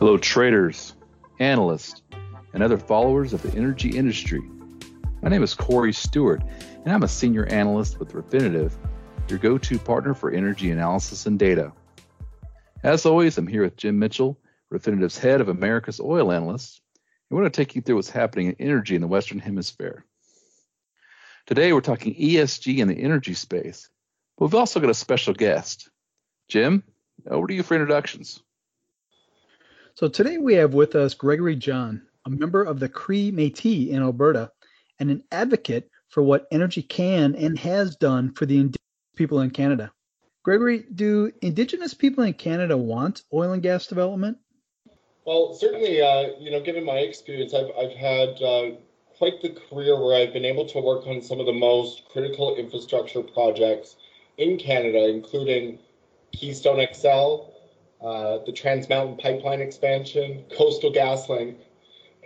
Hello, traders, analysts, and other followers of the energy industry. My name is Corey Stewart, and I'm a senior analyst with Refinitiv, your go to partner for energy analysis and data. As always, I'm here with Jim Mitchell, Refinitiv's head of America's oil analysts, and we're going to take you through what's happening in energy in the Western Hemisphere. Today, we're talking ESG in the energy space, but we've also got a special guest. Jim, over to you for introductions. So today we have with us Gregory John, a member of the Cree Métis in Alberta and an advocate for what energy can and has done for the indigenous people in Canada. Gregory, do indigenous people in Canada want oil and gas development? Well, certainly, uh, you know, given my experience, I've, I've had uh, quite the career where I've been able to work on some of the most critical infrastructure projects in Canada, including Keystone XL, uh, the Trans Mountain Pipeline expansion, Coastal GasLink,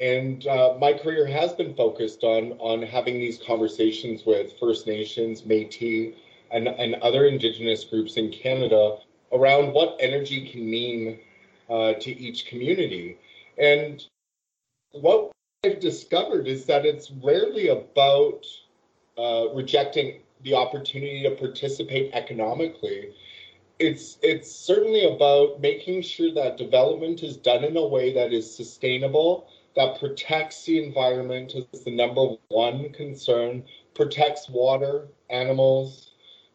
and uh, my career has been focused on on having these conversations with First Nations, Métis, and, and other Indigenous groups in Canada around what energy can mean uh, to each community. And what I've discovered is that it's rarely about uh, rejecting the opportunity to participate economically it's it's certainly about making sure that development is done in a way that is sustainable, that protects the environment is the number one concern, protects water, animals,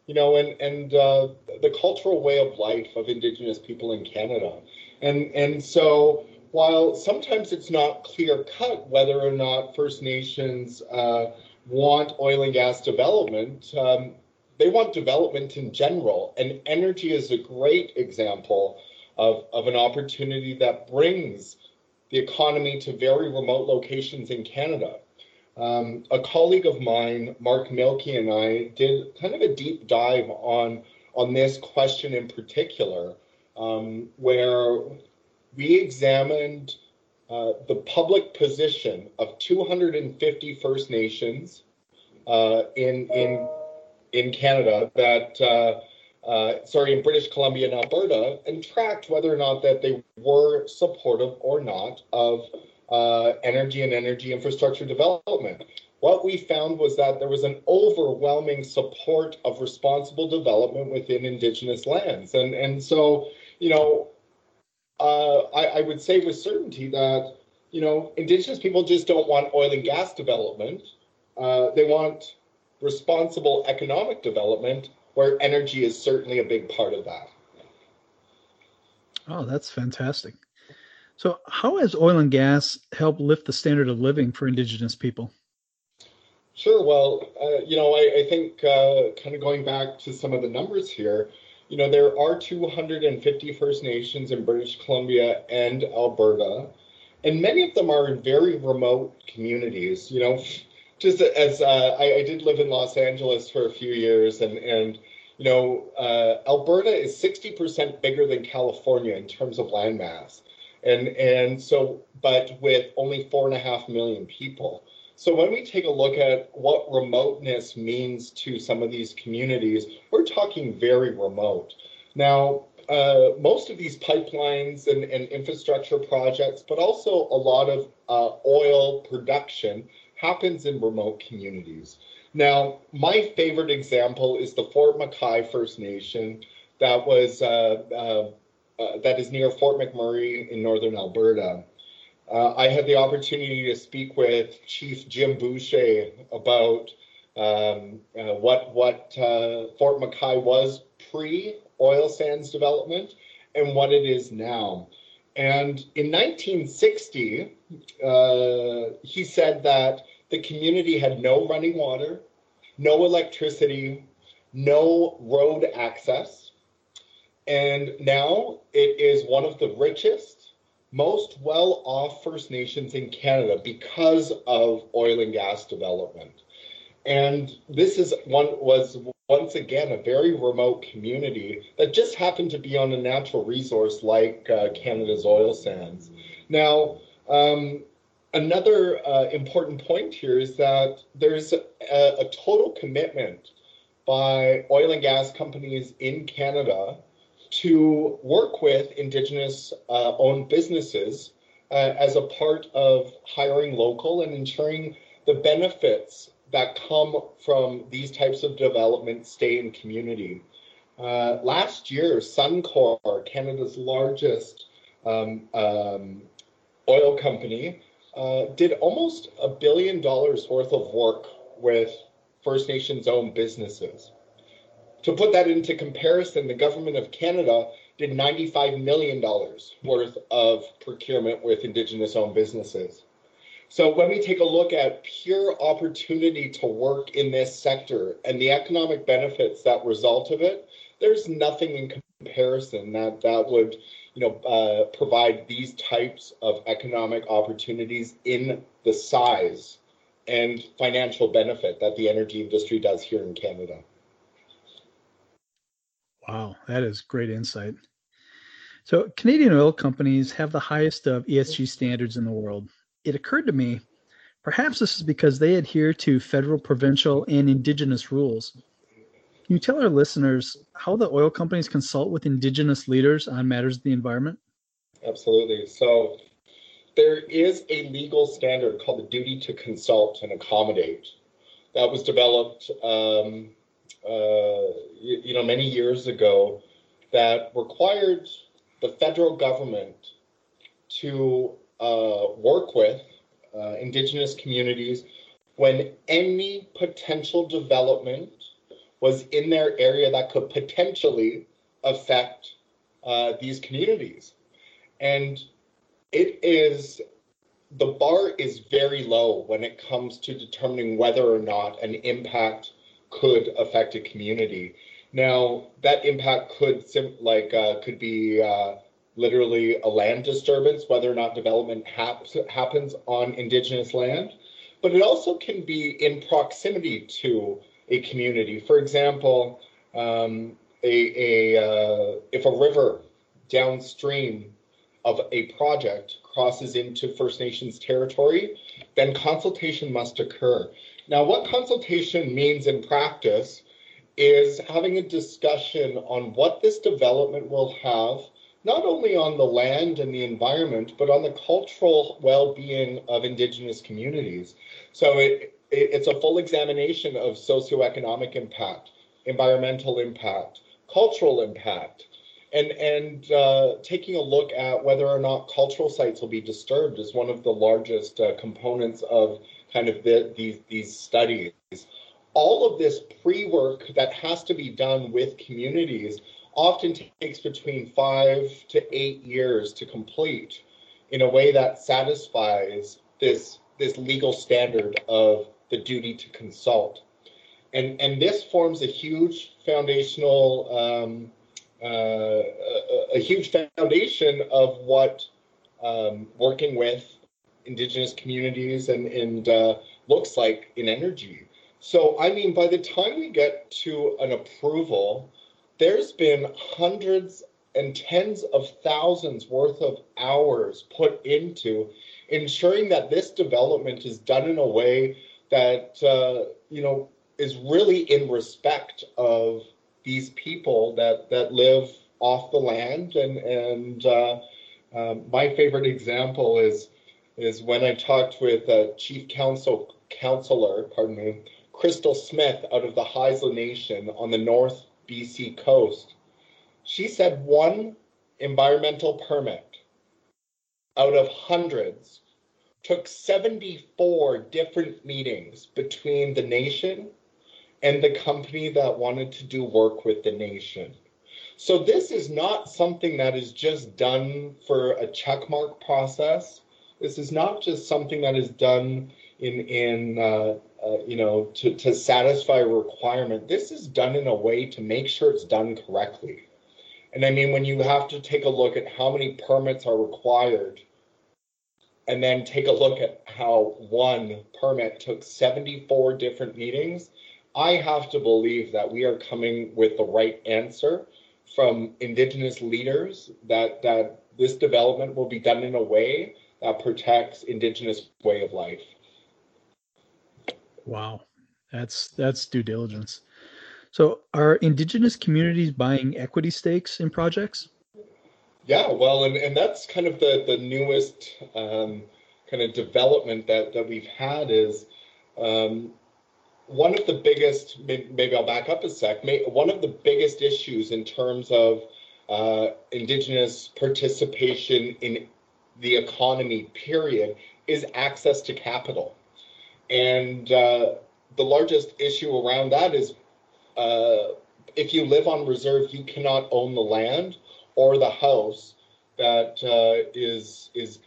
you know, and and uh, the cultural way of life of Indigenous people in Canada, and and so while sometimes it's not clear cut whether or not First Nations uh, want oil and gas development. Um, they want development in general. And energy is a great example of, of an opportunity that brings the economy to very remote locations in Canada. Um, a colleague of mine, Mark Milke, and I did kind of a deep dive on, on this question in particular, um, where we examined uh, the public position of 250 First Nations uh, in, in in Canada that, uh, uh, sorry, in British Columbia and Alberta, and tracked whether or not that they were supportive or not of uh, energy and energy infrastructure development. What we found was that there was an overwhelming support of responsible development within Indigenous lands, and and so you know, uh, I, I would say with certainty that you know Indigenous people just don't want oil and gas development. Uh, they want responsible economic development where energy is certainly a big part of that. Oh, that's fantastic. So, how has oil and gas helped lift the standard of living for Indigenous people? Sure. Well, uh, you know, I, I think uh, kind of going back to some of the numbers here, you know, there are 250 First Nations in British Columbia and Alberta, and many of them are in very remote communities. You know, just as uh, I, I, did live in Los Angeles for a few years, and and you know, uh, Alberta is 60% bigger than California in terms of landmass, and and so, but with only four and a half million people. So when we take a look at what remoteness means to some of these communities, we're talking very remote. Now, uh, most of these pipelines and, and, infrastructure projects, but also a lot of uh, oil production happens in remote communities. Now, my favorite example is the Fort McKay First Nation that was uh, uh, uh, that is near Fort McMurray in northern Alberta. Uh, I had the opportunity to speak with Chief Jim Boucher about um, uh, what what uh, Fort McKay was pre oil sands development and what it is now. And in 1960, uh, he said that the community had no running water, no electricity, no road access. And now it is one of the richest, most well off First Nations in Canada because of oil and gas development. And this is one was once again a very remote community that just happened to be on a natural resource like uh, Canada's oil sands. Now, um, another uh, important point here is that there's a, a, total commitment by oil and gas companies in Canada to work with Indigenous uh, owned businesses uh, as a part of hiring local and ensuring the benefits that come from these types of development stay in community. Uh, last year, Suncor, Canada's largest um, um, oil company, uh, did almost a billion dollars worth of work with First Nations owned businesses. To put that into comparison, the government of Canada did $95 million worth of procurement with Indigenous owned businesses. So when we take a look at pure opportunity to work in this sector and the economic benefits that result of it, there's nothing in comparison that that would you know uh, provide these types of economic opportunities in the size and financial benefit that the energy industry does here in Canada. Wow, that is great insight. So, Canadian oil companies have the highest of ESG standards in the world. It occurred to me, perhaps this is because they adhere to federal, provincial, and indigenous rules. Can you tell our listeners how the oil companies consult with indigenous leaders on matters of the environment? Absolutely. So, there is a legal standard called the duty to consult and accommodate that was developed um, uh, you, know, many years ago that required the federal government to uh, work with uh, Indigenous communities when any potential development was in their area that could potentially affect uh, these communities. And it is the bar is very low when it comes to determining whether or not an impact could affect a community. Now, that impact could sim- like uh, could be uh, literally a land disturbance, whether or not development hap- happens on indigenous land, but it also can be in proximity to a community. For example, um, a, a uh, if a river downstream of a project crosses into First Nations territory, then consultation must occur. Now, what consultation means in practice is having a discussion on what this development will have, not only on the land and the environment, but on the cultural well being of Indigenous communities. So it, it's a full examination of socioeconomic impact, environmental impact, cultural impact. And, and uh, taking a look at whether or not cultural sites will be disturbed is one of the largest uh, components of kind of the, these, these studies. All of this pre-work that has to be done with communities often takes between five to eight years to complete in a way that satisfies this, this legal standard of the duty to consult. And, and this forms a huge foundational, um, uh, a, a, huge foundation of what um, working with indigenous communities and, and uh, looks like in energy. So, I mean, by the time we get to an approval, there's been hundreds and tens of thousands worth of hours put into ensuring that this development is done in a way that, uh, you know, is really in respect of these people that, that live off the land. And, and uh, um, my favorite example is is when I talked with uh, Chief Counsel Counselor, pardon me, Crystal Smith out of the Haisla Nation on the North BC coast. She said one environmental permit out of hundreds took 74 different meetings between the nation and the company that wanted to do work with the nation. So this is not something that is just done for a checkmark process. This is not just something that is done in in uh, uh, you know to to satisfy a requirement. This is done in a way to make sure it's done correctly. And I mean, when you have to take a look at how many permits are required, and then take a look at how one permit took 74 different meetings, I have to believe that we are coming with the right answer from Indigenous leaders that that this development will be done in a way that protects indigenous way of life. Wow, that's that's due diligence. So, are Indigenous communities buying equity stakes in projects? Yeah, well, and, and that's kind of the, the newest um, kind of development that, that we've had is um, one of the biggest, maybe I'll back up a sec, may, one of the biggest issues in terms of uh, Indigenous participation in the economy, period, is access to capital. And uh, the largest issue around that is uh, if you live on reserve, you cannot own the land or the house that uh, is is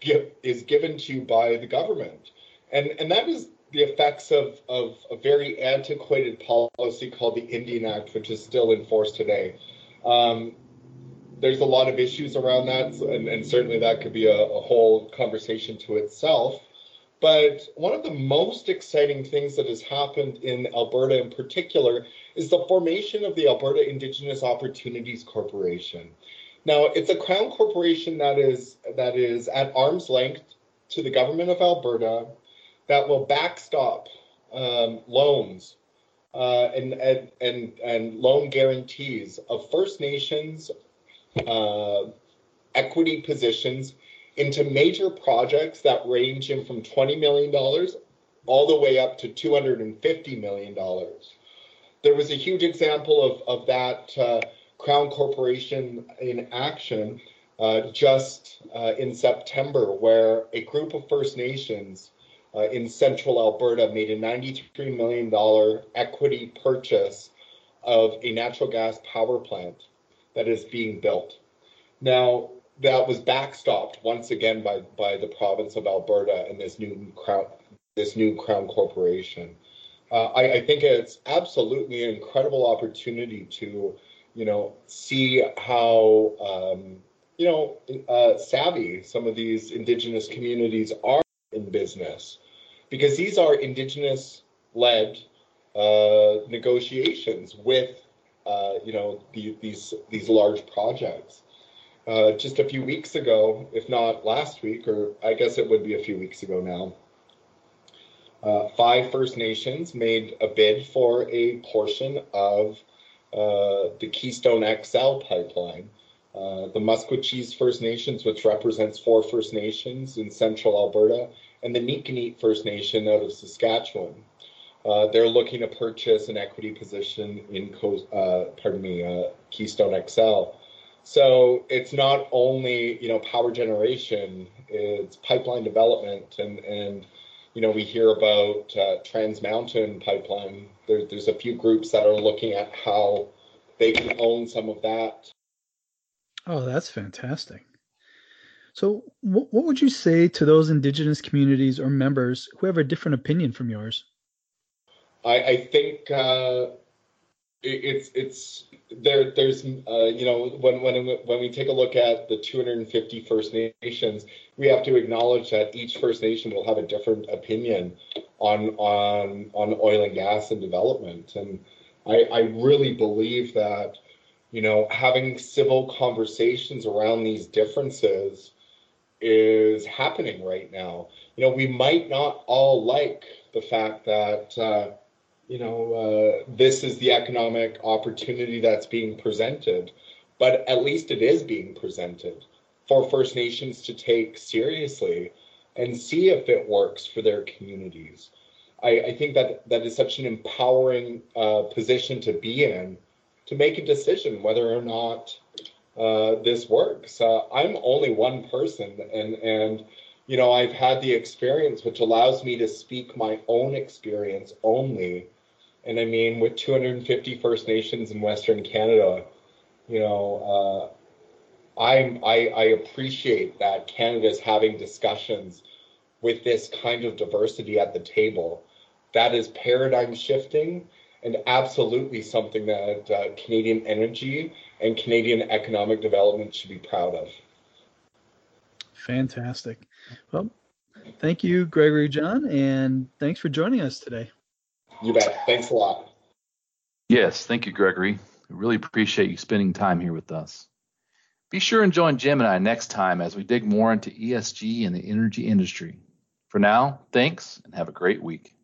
is given to you by the government, and and that is the effects of of a very antiquated policy called the Indian Act, which is still in force today. Um, there's a lot of issues around that, and, and certainly that could be a, a whole conversation to itself. But one of the most exciting things that has happened in Alberta in particular is the formation of the Alberta Indigenous Opportunities Corporation. Now, it's a crown corporation that is that is at arm's length to the government of Alberta that will backstop um, loans uh, and, and, and, and loan guarantees of First Nations uh, equity positions into major projects that range in from $20 million all the way up to $250 million. There was a huge example of, of that uh, Crown Corporation in action uh, just uh, in September, where a group of First Nations uh, in central Alberta made a $93 million equity purchase of a natural gas power plant that is being built. Now, that was backstopped once again by, by the province of Alberta and this new crown, this new crown corporation. Uh, I, I, think it's absolutely an incredible opportunity to, you know, see how, um, you know, uh, savvy some of these indigenous communities are in business, because these are indigenous-led uh, negotiations with, uh, you know, the, these these large projects. Uh, just a few weeks ago, if not last week, or I guess it would be a few weeks ago now, uh, five First Nations made a bid for a portion of the Keystone XL pipeline. Uh, the Maskwacis First Nations, which represents four First Nations in central Alberta, and the Nekaneet First Nation out of Saskatchewan. Uh, they're looking to purchase an equity position in, uh, pardon me, Keystone XL. So it's not only you know power generation, it's pipeline development, and and you know we hear about uh, Trans Mountain Pipeline. There, there's a few groups that are looking at how they can own some of that. Oh, that's fantastic. So, what what would you say to those Indigenous communities or members who have a different opinion from yours? I, I think uh, it's it's there there's uh, you know when when when we take a look at the 250 First Nations, we have to acknowledge that each First Nation will have a different opinion on on on oil and gas and development, and I, I really believe that you know having civil conversations around these differences is happening right now. You know, we might not all like the fact that. Uh, you know, uh, this is the economic opportunity that's being presented, but at least it is being presented for First Nations to take seriously and see if it works for their communities. I, I think that that is such an empowering uh, position to be in to make a decision whether or not uh, this works. Uh, I'm only one person, and and you know I've had the experience, which allows me to speak my own experience only and I mean, with 250 First Nations in Western Canada, you know, uh, I'm, I, I appreciate that Canada's having discussions with this kind of diversity at the table. That is paradigm shifting and absolutely something that uh, Canadian energy and Canadian economic development should be proud of. Fantastic. Well, thank you, Gregory John, and thanks for joining us today. You bet. Thanks a lot. Yes, thank you, Gregory. We really appreciate you spending time here with us. Be sure and join Jim and I next time as we dig more into ESG and the energy industry. For now, thanks and have a great week.